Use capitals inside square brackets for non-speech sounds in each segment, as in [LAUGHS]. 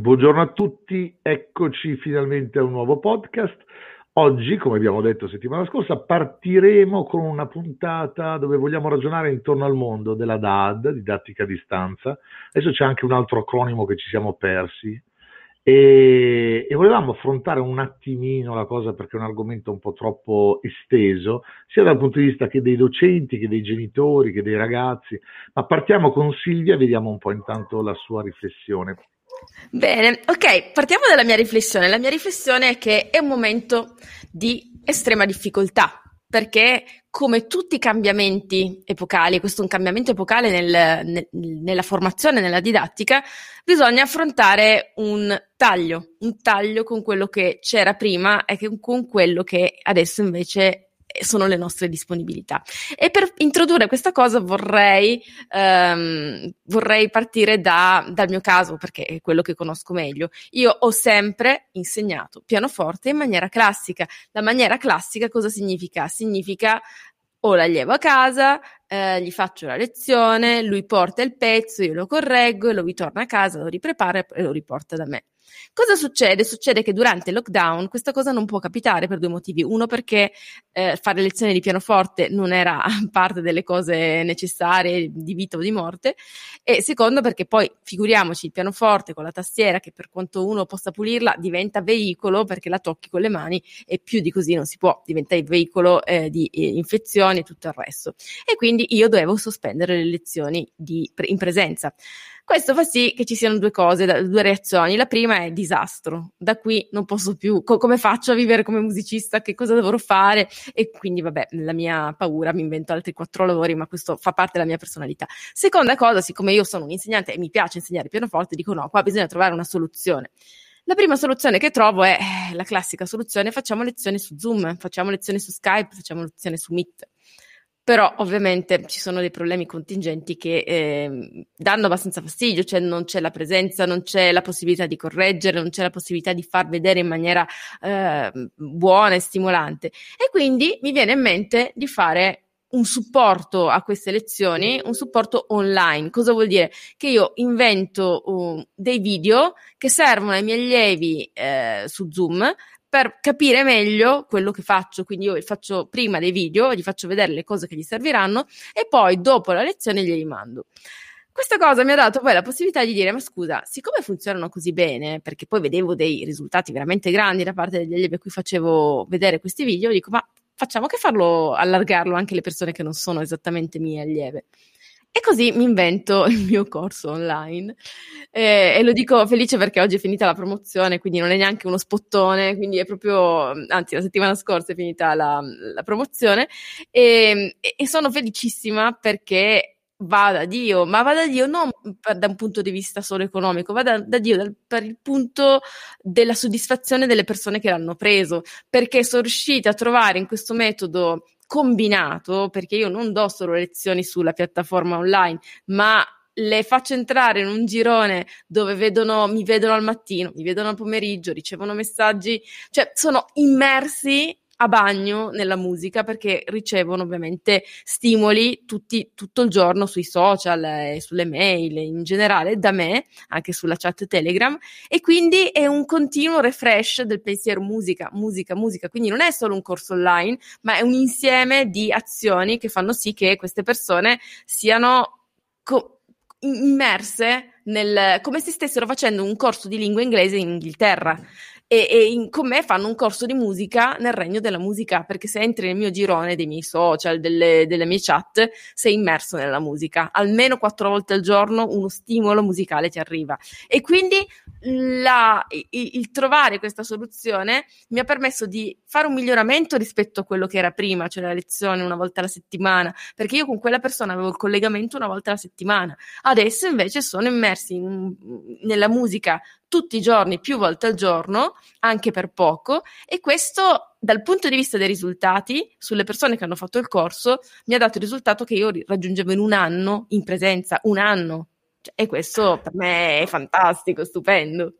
Buongiorno a tutti, eccoci finalmente a un nuovo podcast. Oggi, come abbiamo detto settimana scorsa, partiremo con una puntata dove vogliamo ragionare intorno al mondo della DAD, didattica a distanza. Adesso c'è anche un altro acronimo che ci siamo persi e, e volevamo affrontare un attimino la cosa perché è un argomento un po' troppo esteso, sia dal punto di vista che dei docenti, che dei genitori, che dei ragazzi. Ma partiamo con Silvia e vediamo un po' intanto la sua riflessione. Bene, ok, partiamo dalla mia riflessione. La mia riflessione è che è un momento di estrema difficoltà, perché come tutti i cambiamenti epocali, questo è un cambiamento epocale nel, nel, nella formazione, nella didattica, bisogna affrontare un taglio, un taglio con quello che c'era prima e con quello che adesso invece sono le nostre disponibilità. E per introdurre questa cosa vorrei, ehm, vorrei partire da, dal mio caso, perché è quello che conosco meglio. Io ho sempre insegnato pianoforte in maniera classica. La maniera classica cosa significa? Significa o l'allievo a casa, eh, gli faccio la lezione, lui porta il pezzo, io lo correggo e lo ritorna a casa, lo riprepara e lo riporta da me. Cosa succede? Succede che durante il lockdown questa cosa non può capitare per due motivi. Uno perché eh, fare lezioni di pianoforte non era [LAUGHS] parte delle cose necessarie di vita o di morte e secondo perché poi figuriamoci il pianoforte con la tastiera che per quanto uno possa pulirla diventa veicolo perché la tocchi con le mani e più di così non si può, diventa il veicolo eh, di eh, infezioni e tutto il resto. E quindi io dovevo sospendere le lezioni di, in presenza. Questo fa sì che ci siano due cose, due reazioni. La prima è disastro. Da qui non posso più. Co- come faccio a vivere come musicista? Che cosa dovrò fare? E quindi, vabbè, la mia paura, mi invento altri quattro lavori, ma questo fa parte della mia personalità. Seconda cosa, siccome io sono un insegnante e mi piace insegnare pianoforte, dico no, qua bisogna trovare una soluzione. La prima soluzione che trovo è eh, la classica soluzione, facciamo lezioni su Zoom, facciamo lezioni su Skype, facciamo lezioni su Meet però ovviamente ci sono dei problemi contingenti che eh, danno abbastanza fastidio, cioè non c'è la presenza, non c'è la possibilità di correggere, non c'è la possibilità di far vedere in maniera eh, buona e stimolante. E quindi mi viene in mente di fare un supporto a queste lezioni, un supporto online. Cosa vuol dire? Che io invento uh, dei video che servono ai miei allievi eh, su Zoom per capire meglio quello che faccio. Quindi io faccio prima dei video, gli faccio vedere le cose che gli serviranno e poi dopo la lezione glieli mando. Questa cosa mi ha dato poi la possibilità di dire: Ma scusa, siccome funzionano così bene, perché poi vedevo dei risultati veramente grandi da parte degli allievi a cui facevo vedere questi video, dico: Ma facciamo che farlo allargarlo anche alle persone che non sono esattamente mie allieve. E così mi invento [LAUGHS] il mio corso online. Eh, e lo dico felice perché oggi è finita la promozione, quindi non è neanche uno spottone, quindi è proprio, anzi la settimana scorsa è finita la, la promozione. E, e sono felicissima perché va da Dio, ma va da Dio non da un punto di vista solo economico, va da, da Dio dal, per il punto della soddisfazione delle persone che l'hanno preso, perché sono riuscita a trovare in questo metodo combinato, perché io non do solo lezioni sulla piattaforma online, ma le faccio entrare in un girone dove vedono, mi vedono al mattino, mi vedono al pomeriggio, ricevono messaggi, cioè sono immersi a bagno nella musica perché ricevono ovviamente stimoli tutti, tutto il giorno sui social e sulle mail in generale da me, anche sulla chat Telegram. E quindi è un continuo refresh del pensiero musica, musica, musica, quindi non è solo un corso online, ma è un insieme di azioni che fanno sì che queste persone siano co- immerse nel, come se stessero facendo un corso di lingua inglese in Inghilterra e, e in, con me fanno un corso di musica nel regno della musica, perché se entri nel mio girone dei miei social, delle, delle mie chat, sei immerso nella musica. Almeno quattro volte al giorno uno stimolo musicale ti arriva. E quindi la, il, il, trovare questa soluzione mi ha permesso di fare un miglioramento rispetto a quello che era prima, cioè la lezione una volta alla settimana, perché io con quella persona avevo il collegamento una volta alla settimana. Adesso invece sono immersi in, nella musica tutti i giorni, più volte al giorno, anche per poco, e questo dal punto di vista dei risultati, sulle persone che hanno fatto il corso, mi ha dato il risultato che io raggiungevo in un anno in presenza, un anno. Cioè, e questo per me è fantastico, stupendo.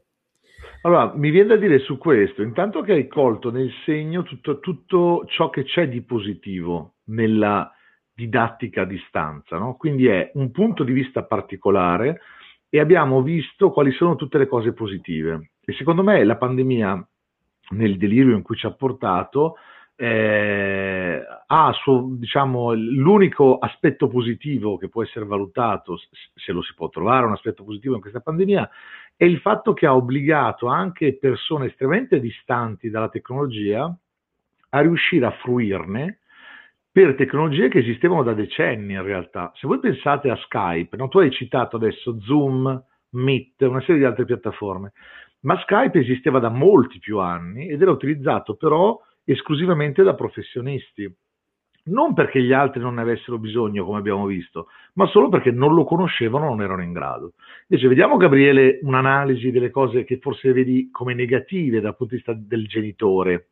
Allora, mi viene da dire su questo, intanto che hai colto nel segno tutto, tutto ciò che c'è di positivo nella didattica a distanza, no? quindi è un punto di vista particolare e abbiamo visto quali sono tutte le cose positive. E secondo me la pandemia, nel delirio in cui ci ha portato, eh, ha suo, diciamo, l'unico aspetto positivo che può essere valutato, se lo si può trovare un aspetto positivo in questa pandemia, è il fatto che ha obbligato anche persone estremamente distanti dalla tecnologia a riuscire a fruirne per tecnologie che esistevano da decenni in realtà. Se voi pensate a Skype, no? tu hai citato adesso Zoom, Meet, una serie di altre piattaforme, ma Skype esisteva da molti più anni ed era utilizzato però esclusivamente da professionisti. Non perché gli altri non ne avessero bisogno, come abbiamo visto, ma solo perché non lo conoscevano, non erano in grado. Invece vediamo, Gabriele, un'analisi delle cose che forse vedi come negative dal punto di vista del genitore.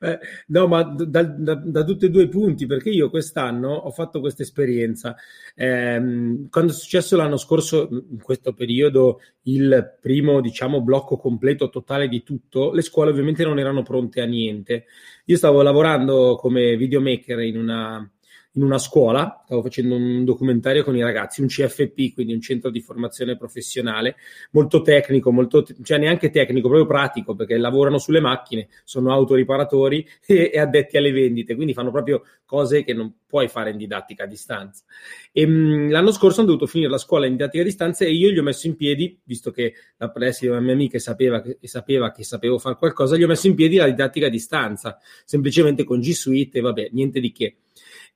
Eh, no, ma da, da, da, tutti e due i punti, perché io quest'anno ho fatto questa esperienza. Eh, quando è successo l'anno scorso, in questo periodo, il primo, diciamo, blocco completo, totale di tutto, le scuole ovviamente non erano pronte a niente. Io stavo lavorando come videomaker in una in una scuola, stavo facendo un documentario con i ragazzi, un CFP, quindi un centro di formazione professionale, molto tecnico, molto, cioè neanche tecnico, proprio pratico, perché lavorano sulle macchine, sono autoriparatori [LAUGHS] e, e addetti alle vendite, quindi fanno proprio cose che non puoi fare in didattica a distanza. E, mh, l'anno scorso hanno dovuto finire la scuola in didattica a distanza e io gli ho messo in piedi, visto che la preside una mia amica sapeva che, sapeva che sapevo fare qualcosa, gli ho messo in piedi la didattica a distanza, semplicemente con G Suite e vabbè, niente di che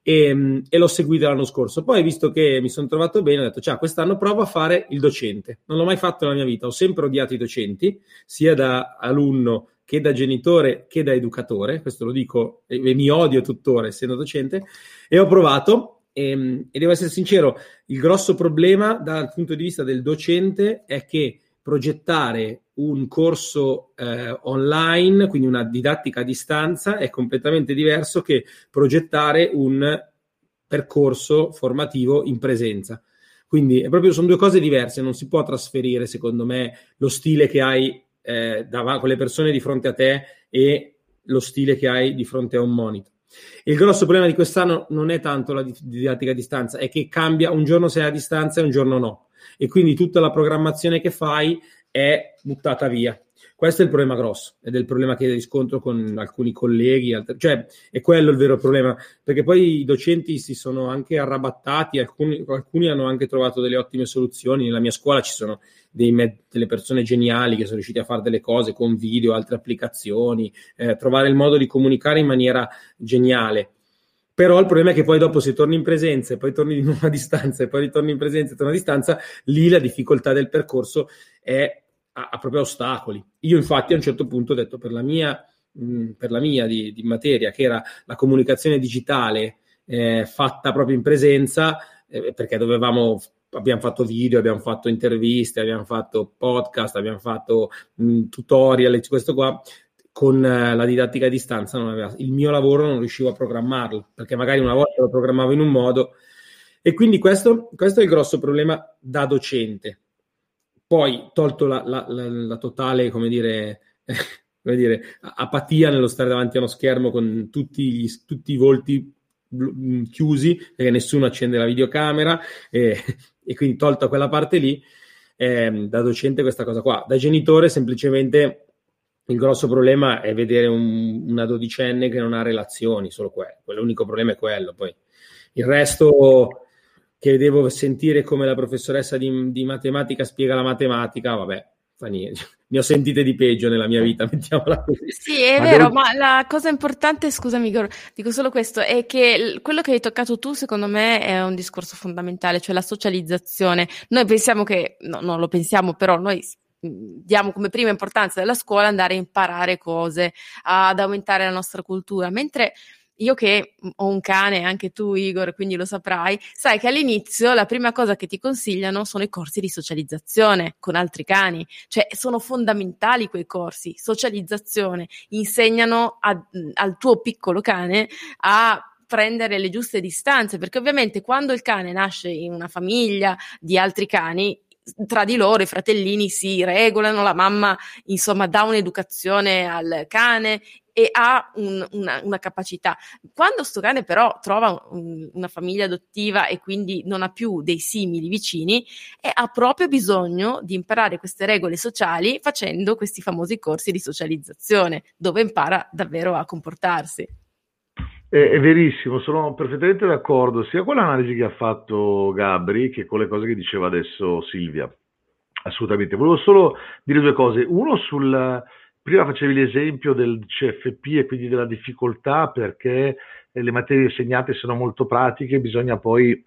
e, e l'ho seguito l'anno scorso. Poi, visto che mi sono trovato bene, ho detto: Ciao, quest'anno provo a fare il docente. Non l'ho mai fatto nella mia vita, ho sempre odiato i docenti, sia da alunno che da genitore che da educatore. Questo lo dico e, mi odio tuttora essendo docente. E ho provato. E, e devo essere sincero, il grosso problema dal punto di vista del docente è che progettare un corso eh, online, quindi una didattica a distanza, è completamente diverso che progettare un percorso formativo in presenza. Quindi proprio, sono due cose diverse, non si può trasferire, secondo me, lo stile che hai eh, dav- con le persone di fronte a te e lo stile che hai di fronte a un monitor. Il grosso problema di quest'anno non è tanto la didattica a distanza, è che cambia, un giorno sei a distanza e un giorno no e quindi tutta la programmazione che fai è buttata via. Questo è il problema grosso ed è il problema che riscontro con alcuni colleghi, altre, cioè è quello il vero problema, perché poi i docenti si sono anche arrabattati, alcuni, alcuni hanno anche trovato delle ottime soluzioni, nella mia scuola ci sono dei, delle persone geniali che sono riusciti a fare delle cose con video, altre applicazioni, eh, trovare il modo di comunicare in maniera geniale. Però il problema è che poi dopo se torni in presenza e poi torni di nuovo a distanza e poi ritorni in presenza e torni a distanza, lì la difficoltà del percorso è a, a proprio ostacoli. Io infatti a un certo punto ho detto per la mia, mh, per la mia di, di, materia, che era la comunicazione digitale eh, fatta proprio in presenza, eh, perché dovevamo abbiamo fatto video, abbiamo fatto interviste, abbiamo fatto podcast, abbiamo fatto mh, tutorial, questo qua con eh, la didattica a distanza aveva, il mio lavoro non riuscivo a programmarlo, perché magari una volta lo programmavo in un modo. E quindi questo, questo è il grosso problema da docente. Poi, tolto la, la, la, la totale, come dire, [LAUGHS] come dire, apatia nello stare davanti a uno schermo con tutti, gli, tutti i volti chiusi, perché nessuno accende la videocamera, e, [LAUGHS] e quindi tolta quella parte lì, eh, da docente questa cosa qua. Da genitore semplicemente il grosso problema è vedere un, una dodicenne che non ha relazioni, solo quello. L'unico problema è quello. Poi il resto che devo sentire come la professoressa di, di matematica spiega la matematica, vabbè, fa niente. [LAUGHS] Ne ho sentite di peggio nella mia vita, [LAUGHS] mettiamola così. Sì, è ma vero, devo... ma la cosa importante, scusami Igor, dico solo questo, è che quello che hai toccato tu, secondo me, è un discorso fondamentale, cioè la socializzazione. Noi pensiamo che, no, non lo pensiamo, però noi diamo come prima importanza della scuola andare a imparare cose, ad aumentare la nostra cultura, mentre io che ho un cane, anche tu Igor, quindi lo saprai, sai che all'inizio la prima cosa che ti consigliano sono i corsi di socializzazione con altri cani, cioè sono fondamentali quei corsi, socializzazione, insegnano a, al tuo piccolo cane a prendere le giuste distanze, perché ovviamente quando il cane nasce in una famiglia di altri cani, tra di loro i fratellini si regolano, la mamma insomma dà un'educazione al cane e ha un, una, una, capacità. Quando sto cane però trova un, una famiglia adottiva e quindi non ha più dei simili vicini, e ha proprio bisogno di imparare queste regole sociali facendo questi famosi corsi di socializzazione, dove impara davvero a comportarsi. È, è, verissimo, sono perfettamente d'accordo sia con l'analisi che ha fatto Gabri che con le cose che diceva adesso Silvia. Assolutamente. Volevo solo dire due cose. Uno sul prima facevi l'esempio del CFP e quindi della difficoltà perché le materie insegnate sono molto pratiche, bisogna poi [CLEARS THROAT]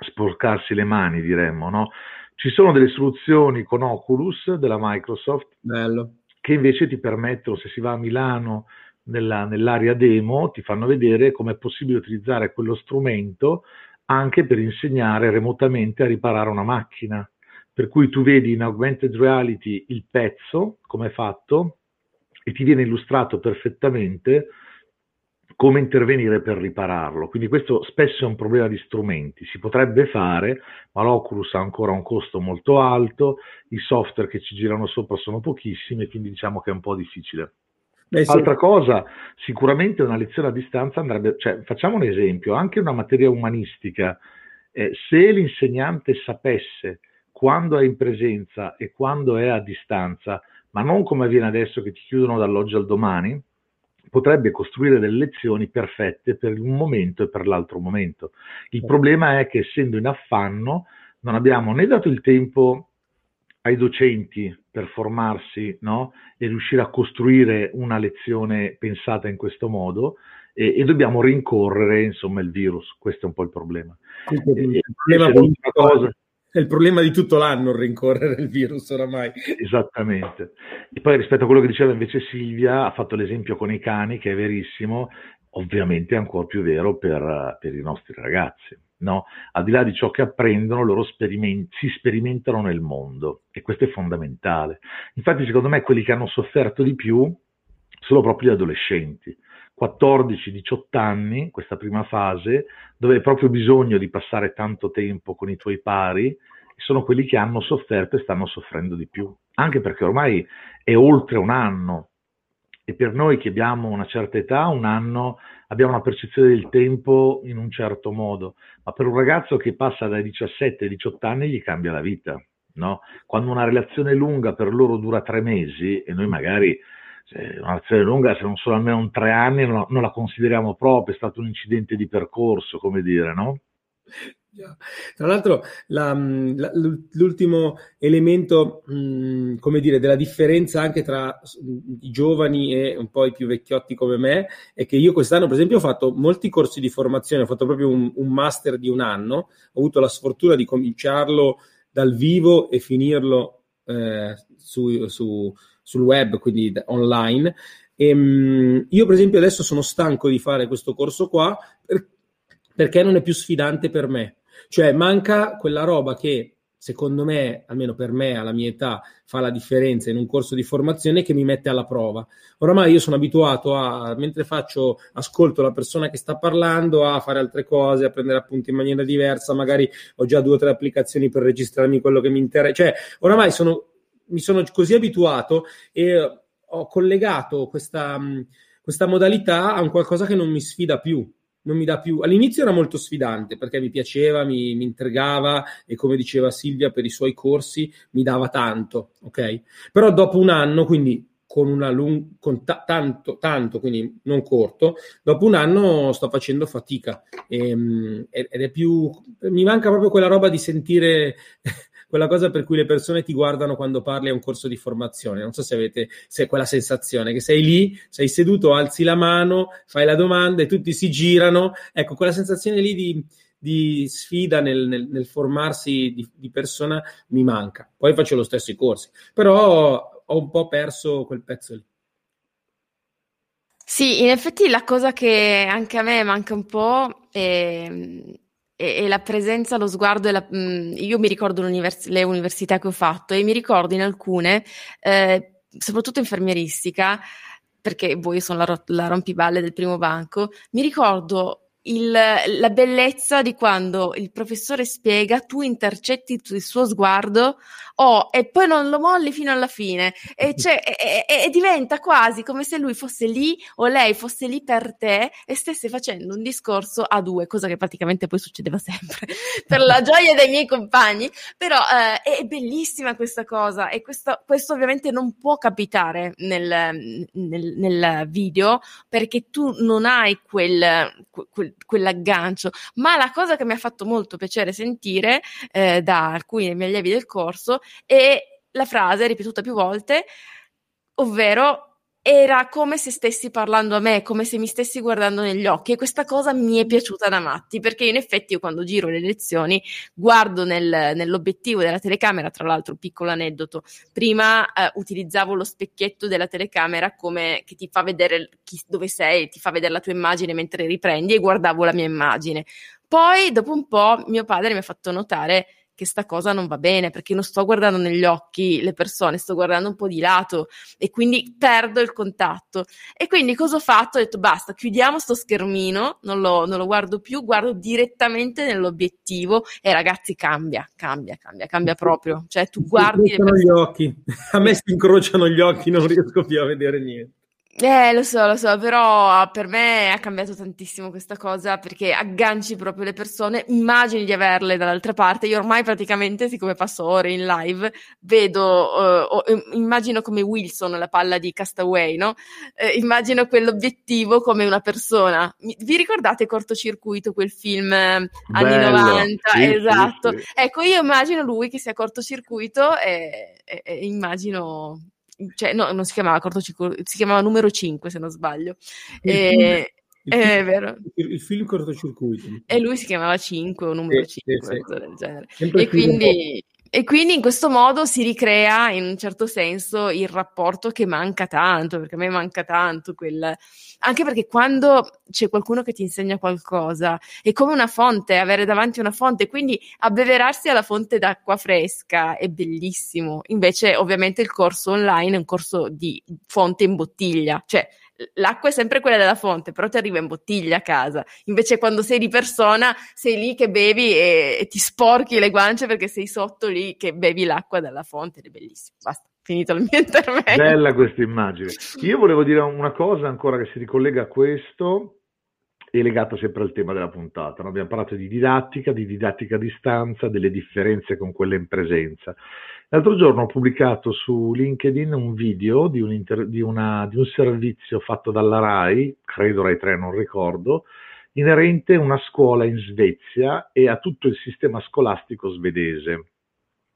sporcarsi le mani, diremmo, no? Ci sono delle soluzioni con Oculus della Microsoft Bello. che invece ti permettono, se si va a Milano nella, nell'area demo, ti fanno vedere come è possibile utilizzare quello strumento anche per insegnare remotamente a riparare una macchina per cui tu vedi in augmented reality il pezzo, come è fatto, e ti viene illustrato perfettamente come intervenire per ripararlo. Quindi questo spesso è un problema di strumenti, si potrebbe fare, ma l'Oculus ha ancora un costo molto alto, i software che ci girano sopra sono pochissimi, quindi diciamo che è un po' difficile. Beh, sì. Altra cosa, sicuramente una lezione a distanza andrebbe, cioè facciamo un esempio, anche una materia umanistica, eh, se l'insegnante sapesse quando è in presenza e quando è a distanza, ma non come avviene adesso che ti chiudono dall'oggi al domani, potrebbe costruire delle lezioni perfette per un momento e per l'altro momento. Il problema è che essendo in affanno non abbiamo né dato il tempo ai docenti per formarsi no? e riuscire a costruire una lezione pensata in questo modo e, e dobbiamo rincorrere insomma il virus, questo è un po' il problema. Il problema e, e cosa, è il problema di tutto l'anno rincorrere il virus oramai. Esattamente. E poi rispetto a quello che diceva invece Silvia, ha fatto l'esempio con i cani, che è verissimo, ovviamente è ancora più vero per, per i nostri ragazzi. No? Al di là di ciò che apprendono, loro speriment- si sperimentano nel mondo e questo è fondamentale. Infatti, secondo me, quelli che hanno sofferto di più sono proprio gli adolescenti. 14-18 anni, questa prima fase, dove hai proprio bisogno di passare tanto tempo con i tuoi pari, sono quelli che hanno sofferto e stanno soffrendo di più, anche perché ormai è oltre un anno e per noi che abbiamo una certa età, un anno, abbiamo una percezione del tempo in un certo modo, ma per un ragazzo che passa dai 17 ai 18 anni gli cambia la vita. No? Quando una relazione lunga per loro dura tre mesi e noi magari cioè, una relazione lunga, se non sono almeno tre anni, non la, non la, consideriamo proprio, è stato un incidente di percorso, come dire, no? Tra l'altro, la, la, l'ultimo elemento, mh, come dire, della differenza anche tra i giovani e un po' i più vecchiotti come me, è che io quest'anno, per esempio, ho fatto molti corsi di formazione, ho fatto proprio un, un master di un anno, ho avuto la sfortuna di cominciarlo dal vivo e finirlo eh, su, su sul web, quindi online. E, um, io, per esempio, adesso sono stanco di fare questo corso qua per, perché non è più sfidante per me. Cioè, manca quella roba che secondo me, almeno per me, alla mia età, fa la differenza in un corso di formazione che mi mette alla prova. Oramai io sono abituato a, mentre faccio, ascolto la persona che sta parlando, a fare altre cose, a prendere appunti in maniera diversa, magari ho già due o tre applicazioni per registrarmi quello che mi interessa. Cioè, oramai sono mi sono così abituato e ho collegato questa, questa modalità a un qualcosa che non mi sfida più. Non mi dà più. All'inizio era molto sfidante perché mi piaceva, mi, mi intrigava e come diceva Silvia per i suoi corsi mi dava tanto, ok? Però dopo un anno, quindi con una lung- con ta- tanto, tanto, quindi non corto, dopo un anno sto facendo fatica e, ehm, ed è più mi manca proprio quella roba di sentire quella cosa per cui le persone ti guardano quando parli a un corso di formazione. Non so se avete se quella sensazione che sei lì, sei seduto, alzi la mano, fai la domanda e tutti si girano. Ecco, quella sensazione lì di, di sfida nel, nel, nel formarsi di, di, persona mi manca. Poi faccio lo stesso i corsi, però ho un po' perso quel pezzo lì. Sì, in effetti la cosa che anche a me manca un po' è e, e, la presenza, lo sguardo, la, mh, mm, io mi ricordo le università che ho fatto e mi ricordo in alcune, eh, soprattutto infermieristica, perché voi sono la, la rompiballe del primo banco, mi ricordo il, la bellezza di quando il professore spiega, tu intercetti il suo sguardo oh, e poi non lo molli fino alla fine. E, [LAUGHS] cioè, e, e, e, diventa quasi come se lui fosse lì o lei fosse lì per te e stesse facendo un discorso a due, cosa che praticamente poi succedeva [LAUGHS] sempre per la gioia dei miei compagni, però eh, è bellissima questa cosa e questo, questo ovviamente non può capitare nel, nel, nel video perché tu non hai quel, quel, quell'aggancio, ma la cosa che mi ha fatto molto piacere sentire eh, da alcuni miei allievi del corso è la frase ripetuta più volte, ovvero era come se stessi parlando a me, come se mi stessi guardando negli occhi e questa cosa mi è piaciuta da matti perché in effetti io quando giro le lezioni guardo nel, nell'obiettivo della telecamera, tra l'altro piccolo aneddoto, prima eh, utilizzavo lo specchietto della telecamera come che ti fa vedere chi, dove sei, ti fa vedere la tua immagine mentre riprendi e guardavo la mia immagine. Poi dopo un po' mio padre mi ha fatto notare che sta cosa non va bene perché non sto guardando negli occhi le persone, sto guardando un po' di lato e quindi perdo il contatto. E quindi cosa ho fatto? Ho detto basta, chiudiamo sto schermino, non lo, non lo guardo più, guardo direttamente nell'obiettivo e ragazzi cambia, cambia, cambia, cambia proprio. Cioè tu guardi... Gli occhi. [LAUGHS] A me si incrociano gli occhi, non riesco più a vedere niente. Eh, lo so, lo so, però per me ha cambiato tantissimo questa cosa perché agganci proprio le persone, immagini di averle dall'altra parte. Io ormai praticamente, siccome passo ore in live, vedo, uh, immagino come Wilson, la palla di Castaway, no? Uh, immagino quell'obiettivo come una persona. vi ricordate Cortocircuito, quel film eh, anni Bello, 90? Sì, esatto. Sì, sì. Ecco, io immagino lui che sia cortocircuito e, e, e immagino cioè no, non si chiamava cortocircuito, si chiamava numero 5 se non sbaglio. E, il film, è vero. Il, il, film cortocircuito. E lui si chiamava 5 o numero sì, 5, sì, del genere. e quindi, e quindi in questo modo si ricrea in un certo senso il rapporto che manca tanto, perché a me manca tanto quel... Anche perché quando c'è qualcuno che ti insegna qualcosa, è come una fonte, avere davanti una fonte, quindi abbeverarsi alla fonte d'acqua fresca è bellissimo. Invece ovviamente il corso online è un corso di fonte in bottiglia, cioè l'acqua è sempre quella della fonte, però ti arriva in bottiglia a casa. Invece quando sei di persona, sei lì che bevi e, e ti sporchi le guance perché sei sotto lì che bevi l'acqua dalla fonte ed è bellissimo. Basta, finito il mio [LAUGHS] intervento. Bella questa immagine. Io volevo dire una cosa ancora che si ricollega a questo e legata sempre al tema della puntata. No? Abbiamo parlato di didattica, di didattica a distanza, delle differenze con quella in presenza. L'altro giorno ho pubblicato su LinkedIn un video di un, inter- di una, di un servizio fatto dalla RAI, credo RAI 3, non ricordo, inerente a una scuola in Svezia e a tutto il sistema scolastico svedese.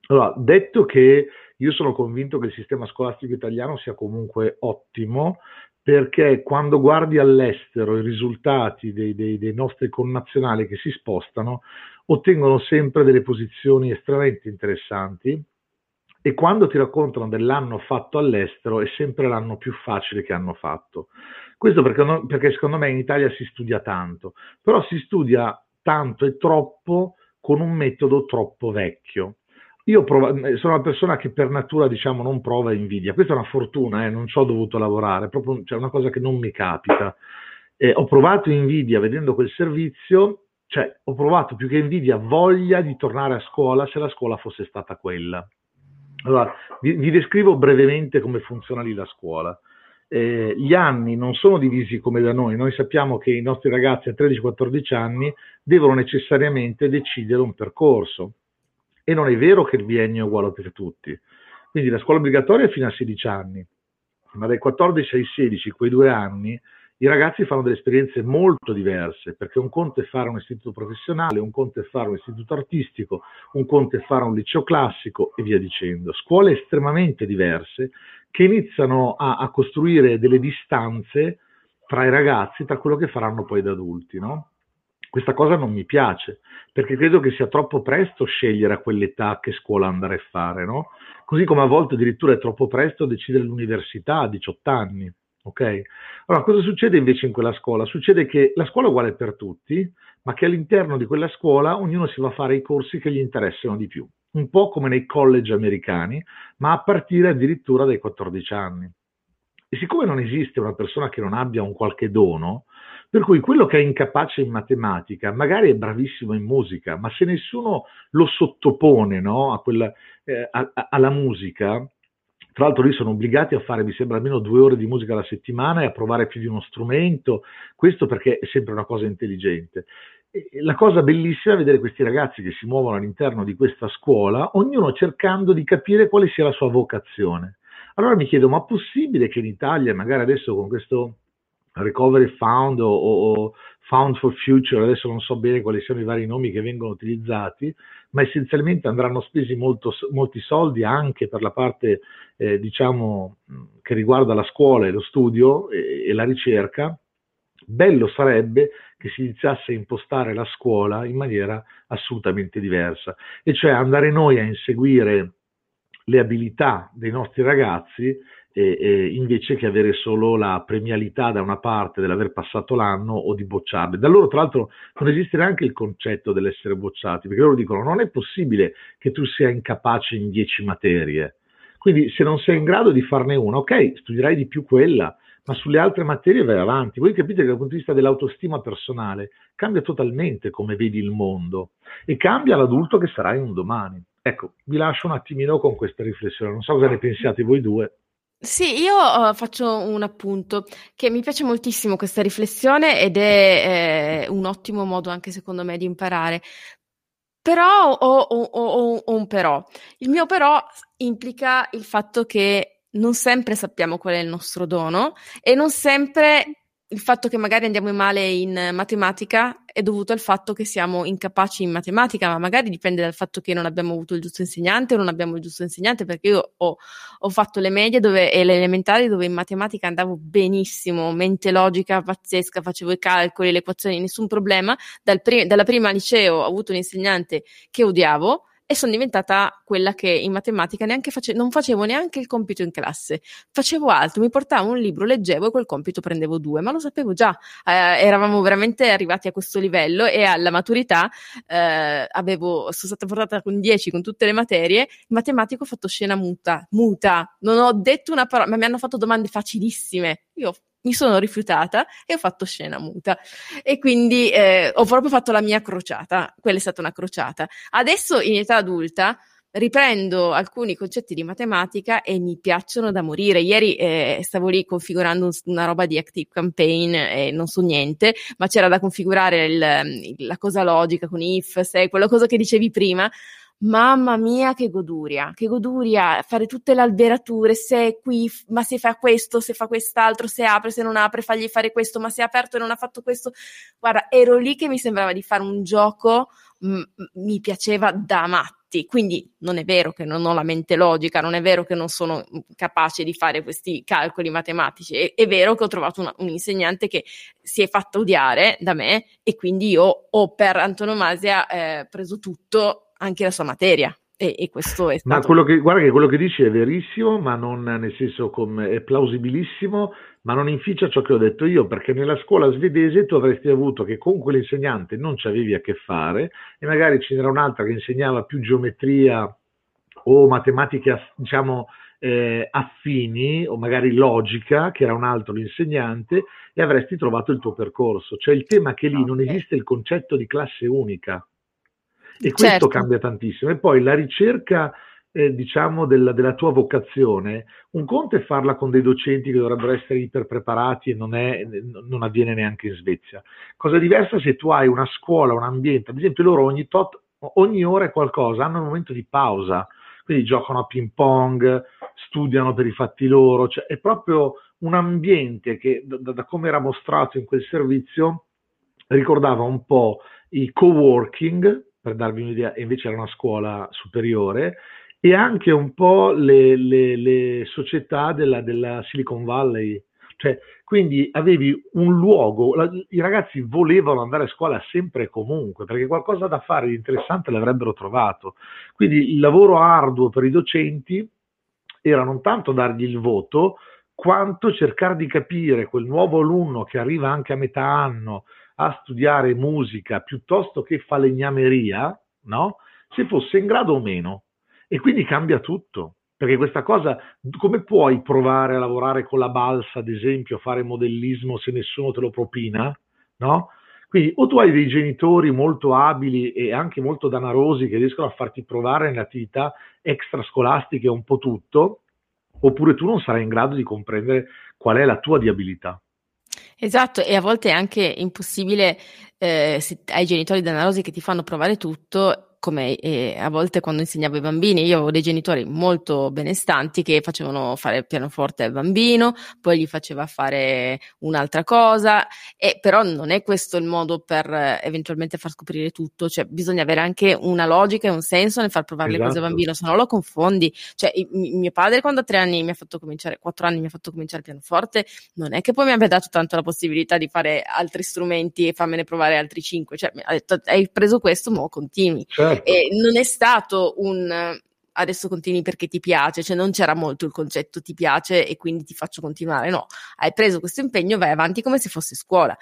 Allora, detto che io sono convinto che il sistema scolastico italiano sia comunque ottimo, perché quando guardi all'estero i risultati dei, dei, dei, nostri connazionali che si spostano, ottengono sempre delle posizioni estremamente interessanti e quando ti raccontano dell'anno fatto all'estero è sempre l'anno più facile che hanno fatto. Questo perché, perché secondo me in Italia si studia tanto, però si studia tanto e troppo con un metodo troppo vecchio. Io prov- sono una persona che per natura diciamo non prova invidia, questa è una fortuna, eh, non ci ho dovuto lavorare, è proprio cioè, una cosa che non mi capita. Eh, ho provato invidia vedendo quel servizio, cioè ho provato più che invidia voglia di tornare a scuola se la scuola fosse stata quella. Allora, vi, vi descrivo brevemente come funziona lì la scuola. Eh, gli anni non sono divisi come da noi, noi sappiamo che i nostri ragazzi a 13-14 anni devono necessariamente decidere un percorso e non è vero che il biennio è uguale per tutti. Quindi la scuola obbligatoria è fino a 16 anni, ma dai 14 ai 16, quei due anni, i ragazzi fanno delle esperienze molto diverse, perché un conto è fare un istituto professionale, un conto è fare un istituto artistico, un conto è fare un liceo classico e via dicendo. Scuole estremamente diverse che iniziano a, a costruire delle distanze tra i ragazzi, tra quello che faranno poi da adulti, no? Questa cosa non mi piace, perché credo che sia troppo presto scegliere a quell'età che scuola andare a fare, no? Così come a volte addirittura è troppo presto decidere l'università a 18 anni. Ok? Allora, cosa succede invece in quella scuola? Succede che la scuola è uguale per tutti, ma che all'interno di quella scuola ognuno si va a fare i corsi che gli interessano di più, un po' come nei college americani, ma a partire addirittura dai 14 anni. E siccome non esiste una persona che non abbia un qualche dono, Per cui quello che è incapace in matematica magari è bravissimo in musica, ma se nessuno lo sottopone no, a quella, eh, a, a, alla musica, tra l'altro lì sono obbligati a fare, mi sembra, almeno due ore di musica alla settimana e a provare più di uno strumento, questo perché è sempre una cosa intelligente. La cosa bellissima è vedere questi ragazzi che si muovono all'interno di questa scuola, ognuno cercando di capire quale sia la sua vocazione. Allora mi chiedo, ma è possibile che in Italia, magari adesso con questo Recovery Fund o, o, Found for Future, adesso non so bene quali siano i vari nomi che vengono utilizzati, ma essenzialmente andranno spesi molto, molti soldi anche per la parte eh, diciamo, che riguarda la scuola e lo studio e, e la ricerca. Bello sarebbe che si iniziasse a impostare la scuola in maniera assolutamente diversa, e cioè andare noi a inseguire le abilità dei nostri ragazzi e, e invece che avere solo la premialità da una parte dell'aver passato l'anno o di bocciarli. Da loro, tra l'altro, non esiste neanche il concetto dell'essere bocciati, perché loro dicono non è possibile che tu sia incapace in dieci materie. Quindi se non sei in grado di farne una, ok, studierai di più quella, ma sulle altre materie vai avanti. Voi capite che dal punto di vista dell'autostima personale cambia totalmente come vedi il mondo e cambia l'adulto che sarai un domani. Ecco, vi lascio un attimino con questa riflessione, non so cosa ne pensiate voi due. Sì, io uh, faccio un appunto che mi piace moltissimo questa riflessione ed è eh, un ottimo modo anche secondo me di imparare. Però ho, ho, ho, ho un però. Il mio però implica il fatto che non sempre sappiamo qual è il nostro dono e non sempre il fatto che magari andiamo male in matematica è dovuto al fatto che siamo incapaci in matematica, ma magari dipende dal fatto che non abbiamo avuto il giusto insegnante o non abbiamo il giusto insegnante, perché io ho, ho fatto le medie dove, e le elementari dove in matematica andavo benissimo, mente logica pazzesca, facevo i calcoli, le equazioni, nessun problema. Dal prim- dalla prima liceo ho avuto un insegnante che odiavo, e sono diventata quella che in matematica neanche face- non facevo neanche il compito in classe, facevo altro, mi portavo un libro, leggevo e quel compito prendevo due, ma lo sapevo già, eh, eravamo veramente arrivati a questo livello e alla maturità eh, avevo, sono stata portata con 10 con tutte le materie, in matematico ho fatto scena muta, muta, non ho detto una parola, ma mi hanno fatto domande facilissime, io mi sono rifiutata e ho fatto scena muta. E quindi eh, ho proprio fatto la mia crociata. Quella è stata una crociata. Adesso, in età adulta, riprendo alcuni concetti di matematica e mi piacciono da morire. Ieri eh, stavo lì configurando un, una roba di Active Campaign e non so niente, ma c'era da configurare il, la cosa logica con if, se, quella cosa che dicevi prima. Mamma mia, che goduria, che goduria fare tutte le alberature, se qui, ma se fa questo, se fa quest'altro, se apre, se non apre, fagli fare questo, ma se è aperto e non ha fatto questo. Guarda, ero lì che mi sembrava di fare un gioco, m- mi piaceva da matti. Quindi non è vero che non ho la mente logica, non è vero che non sono capace di fare questi calcoli matematici, è, è vero che ho trovato una, un insegnante che si è fatto odiare da me e quindi io ho per antonomasia eh, preso tutto anche la sua materia. E, e questo è stato... Ma quello che, guarda che quello che dici è verissimo, ma non nel senso come, è plausibilissimo, ma non inficia ciò che ho detto io, perché nella scuola svedese tu avresti avuto che con quell'insegnante non ci avevi a che fare e magari ce n'era un'altra che insegnava più geometria o matematica, diciamo, eh, affini o magari logica, che era un altro l'insegnante, e avresti trovato il tuo percorso. Cioè il tema che lì okay. non esiste il concetto di classe unica. E questo certo. cambia tantissimo. E poi la ricerca, eh, diciamo, della, della, tua vocazione, un conto è farla con dei docenti che dovrebbero essere iperpreparati e non, è, non avviene neanche in Svezia. Cosa diversa se tu hai una scuola, un ambiente, ad esempio loro ogni, tot, ogni ora è qualcosa, hanno un momento di pausa, quindi giocano a ping pong, studiano per i fatti loro, cioè è proprio un ambiente che da, da come era mostrato in quel servizio ricordava un po' i co-working, per darvi un'idea, invece era una scuola superiore, e anche un po' le, le, le società della, della, Silicon Valley. Cioè, quindi avevi un luogo, la, i ragazzi volevano andare a scuola sempre e comunque, perché qualcosa da fare di interessante l'avrebbero trovato. Quindi il lavoro arduo per i docenti era non tanto dargli il voto, quanto cercare di capire quel nuovo alunno che arriva anche a metà anno, a studiare musica piuttosto che falegnameria, no? se fosse in grado o meno. E quindi cambia tutto. Perché questa cosa, come puoi provare a lavorare con la balsa, ad esempio, a fare modellismo se nessuno te lo propina? no? Quindi o tu hai dei genitori molto abili e anche molto danarosi che riescono a farti provare nelle attività extrascolastiche un po' tutto, oppure tu non sarai in grado di comprendere qual è la tua di abilità. Esatto, e a volte è anche impossibile eh, se hai genitori danarosi che ti fanno provare tutto come eh, a volte quando insegnavo ai bambini, io avevo dei genitori molto benestanti che facevano fare il pianoforte al bambino, poi gli faceva fare un'altra cosa, e però non è questo il modo per eh, eventualmente far scoprire tutto, cioè bisogna avere anche una logica e un senso nel far provare esatto. le cose al esatto. bambino, se no lo confondi. Cioè, i, mio padre quando a tre anni mi ha fatto cominciare, quattro anni mi ha fatto cominciare il pianoforte, non è che poi mi abbia dato tanto la possibilità di fare altri strumenti e farmene provare altri cinque, cioè mi ha detto hai preso questo, mo continui. Certo. Certo. E non è stato un adesso continui perché ti piace, cioè non c'era molto il concetto ti piace e quindi ti faccio continuare, no, hai preso questo impegno, vai avanti come se fosse scuola.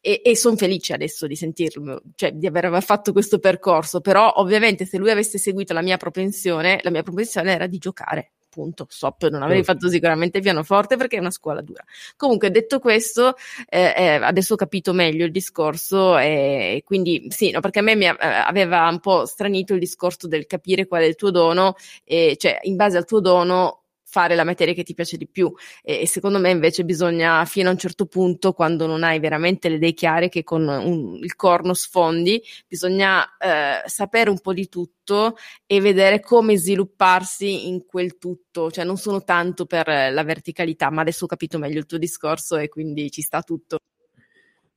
E, e sono felice adesso di sentirlo, cioè di aver fatto questo percorso, però ovviamente se lui avesse seguito la mia propensione, la mia propensione era di giocare, appunto SOP non avrei fatto sicuramente pianoforte perché è una scuola dura. Comunque detto questo, eh, eh, adesso ho capito meglio il discorso e quindi sì, no, perché a me mi aveva un po' stranito il discorso del capire qual è il tuo dono e cioè in base al tuo dono fare la materia che ti piace di più. E, e, secondo me invece bisogna fino a un certo punto quando non hai veramente le idee chiare che con un, il corno sfondi bisogna eh, sapere un po' di tutto e vedere come svilupparsi in quel tutto. Cioè non sono tanto per la verticalità ma adesso ho capito meglio il tuo discorso e quindi ci sta tutto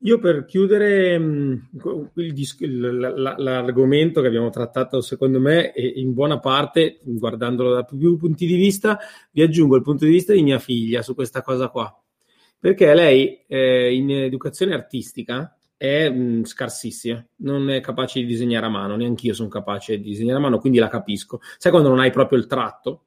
io per chiudere il, l'argomento che abbiamo trattato, secondo me, in buona parte, guardandolo da più punti di vista, vi aggiungo il punto di vista di mia figlia su questa cosa qua. Perché lei eh, in educazione artistica è mh, scarsissima, non è capace di disegnare a mano, neanche io sono capace di disegnare a mano, quindi la capisco. Sai quando non hai proprio il tratto?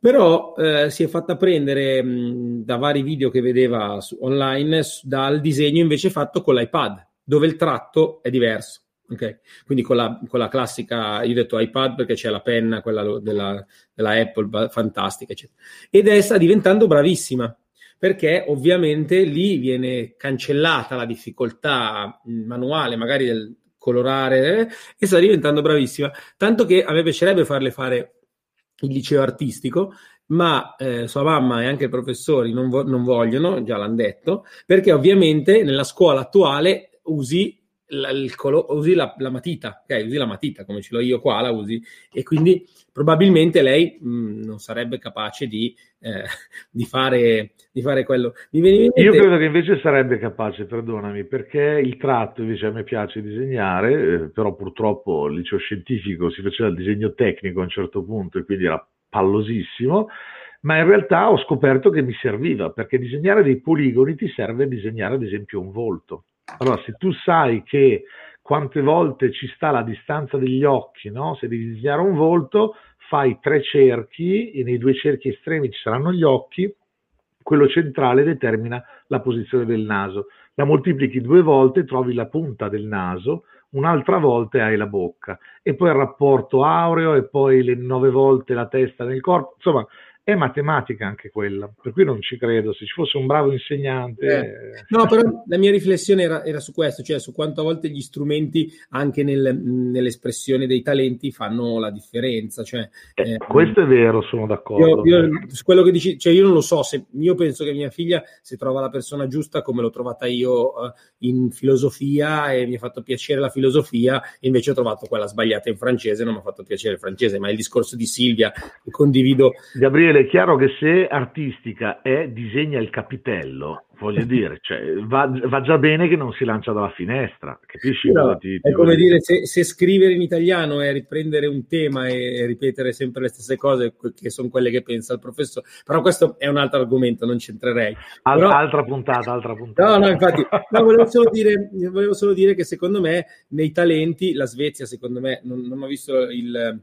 Però eh, si è fatta prendere mh, da vari video che vedeva su, online dal disegno invece fatto con l'iPad, dove il tratto è diverso. Okay? Quindi con la, con la, classica, io ho detto iPad perché c'è la penna, quella della, della Apple, fantastica, eccetera. Ed è sta diventando bravissima perché ovviamente lì viene cancellata la difficoltà manuale, magari del colorare, eh, e sta diventando bravissima. Tanto che a me piacerebbe farle fare il liceo artistico, ma eh, sua mamma e anche i professori non, vo- non vogliono, già l'hanno detto, perché ovviamente nella scuola attuale usi la, colo- usi la, la, matita, ok? Usi la matita come ce l'ho io qua, la usi, e quindi probabilmente lei mh, mm, non sarebbe capace di, eh, [LAUGHS] di, fare, di fare quello. Io credo che invece sarebbe capace, perdonami, perché il tratto invece a me piace disegnare, eh, però purtroppo il liceo scientifico si faceva il disegno tecnico a un certo punto e quindi era pallosissimo ma in realtà ho scoperto che mi serviva perché disegnare dei poligoni ti serve a disegnare ad esempio un volto. Allora, se tu sai che quante volte ci sta la distanza degli occhi, no? se devi disegnare un volto, fai tre cerchi e nei due cerchi estremi ci saranno gli occhi, quello centrale determina la posizione del naso. La moltiplichi due volte, trovi la punta del naso, un'altra volta hai la bocca e poi il rapporto aureo e poi le nove volte la testa nel corpo. Insomma, è matematica anche quella, per cui non ci credo. Se ci fosse un bravo insegnante. Eh. No, però la mia riflessione era, era, su questo, cioè su quanto a volte gli strumenti, anche nel, nell'espressione dei talenti, fanno la differenza. Cioè, eh, eh, questo è vero, sono d'accordo. Io, io, su quello che dici, cioè io non lo so, se, io penso che mia figlia, se trova la persona giusta, come l'ho trovata io uh, in filosofia e mi ha fatto piacere la filosofia, invece ho trovato quella sbagliata in francese, non mi ha fatto piacere il francese, ma il discorso di Silvia, condivido. Gabriele, è chiaro che se artistica è disegna il capitello, voglio dire, cioè, va, va, già bene che non si lancia dalla finestra, capisci? No, ti, ti è come dire, dire se, se, scrivere in italiano è riprendere un tema e, ripetere sempre le stesse cose, che sono quelle che pensa il professore, però questo è un altro argomento, non c'entrerei. Al, però... Altra puntata, altra puntata. No, no, infatti, [LAUGHS] no, volevo, solo dire, volevo, solo dire, che secondo me nei talenti, la Svezia, secondo me, non, non ho visto il,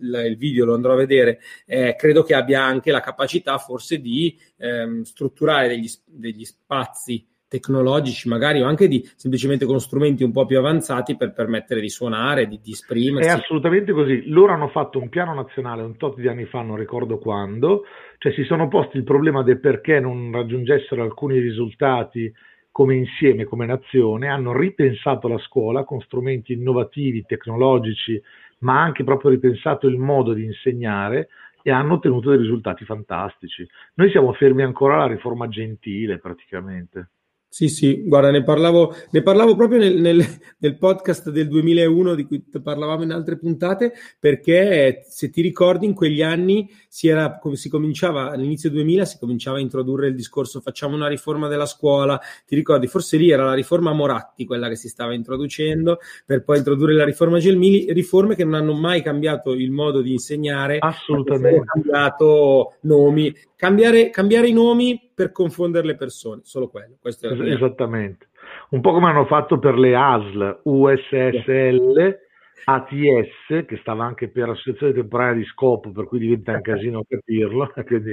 il, video, lo andrò a vedere, eh, credo che abbia anche la capacità forse di ehm, strutturare degli, degli spazi tecnologici magari o anche di semplicemente con strumenti un po' più avanzati per permettere di suonare, di, di esprimersi. È assolutamente così. Loro hanno fatto un piano nazionale un tot di anni fa, non ricordo quando, cioè si sono posti il problema del perché non raggiungessero alcuni risultati come insieme, come nazione, hanno ripensato la scuola con strumenti innovativi, tecnologici, ma anche proprio ripensato il modo di insegnare e hanno ottenuto dei risultati fantastici. Noi siamo fermi ancora alla riforma gentile praticamente. Sì, sì, guarda, ne parlavo, ne parlavo proprio nel, nel, nel, podcast del 2001 di cui parlavamo in altre puntate, perché se ti ricordi in quegli anni si, era, si cominciava, all'inizio 2000 si cominciava a introdurre il discorso facciamo una riforma della scuola, ti ricordi, forse lì era la riforma Moratti quella che si stava introducendo, per poi introdurre la riforma Gelmini, riforme che non hanno mai cambiato il modo di insegnare, assolutamente, hanno cambiato nomi, cambiare, cambiare i nomi per confondere le persone, solo quello. Esattamente. Un po' come hanno fatto per le ASL, USSL, ATS, che stava anche per Associazione Temporanea di Scopo, per cui diventa un casino capirlo, [LAUGHS] quindi,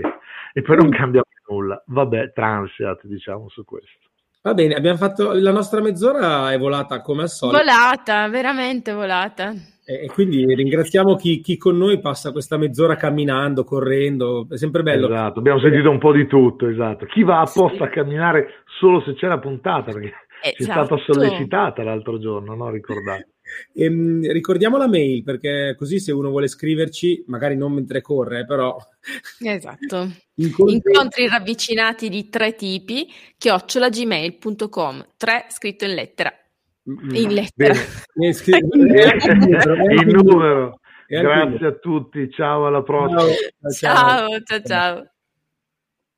e poi non cambia più nulla. Vabbè, transiat, diciamo, su questo. Va bene, abbiamo fatto la nostra mezz'ora è volata come al solito. Volata, veramente volata. E quindi ringraziamo chi, chi, con noi passa questa mezz'ora camminando, correndo, è sempre bello. Esatto, abbiamo sentito un po' di tutto, esatto. Chi va apposta sì. a camminare solo se c'è la puntata, perché esatto. è stata sollecitata l'altro giorno, no? Ricordate. E, [LAUGHS] ehm, ricordiamo la mail perché così se uno vuole scriverci, magari non mentre corre, però. Esatto. [LAUGHS] Incontri, Incontri ravvicinati di tre tipi, chiocciolagmail.com, tre scritto in lettera. In lettera. [LAUGHS] il numero. Grazie a tutti, ciao alla prossima. ciao, ciao. ciao. ciao.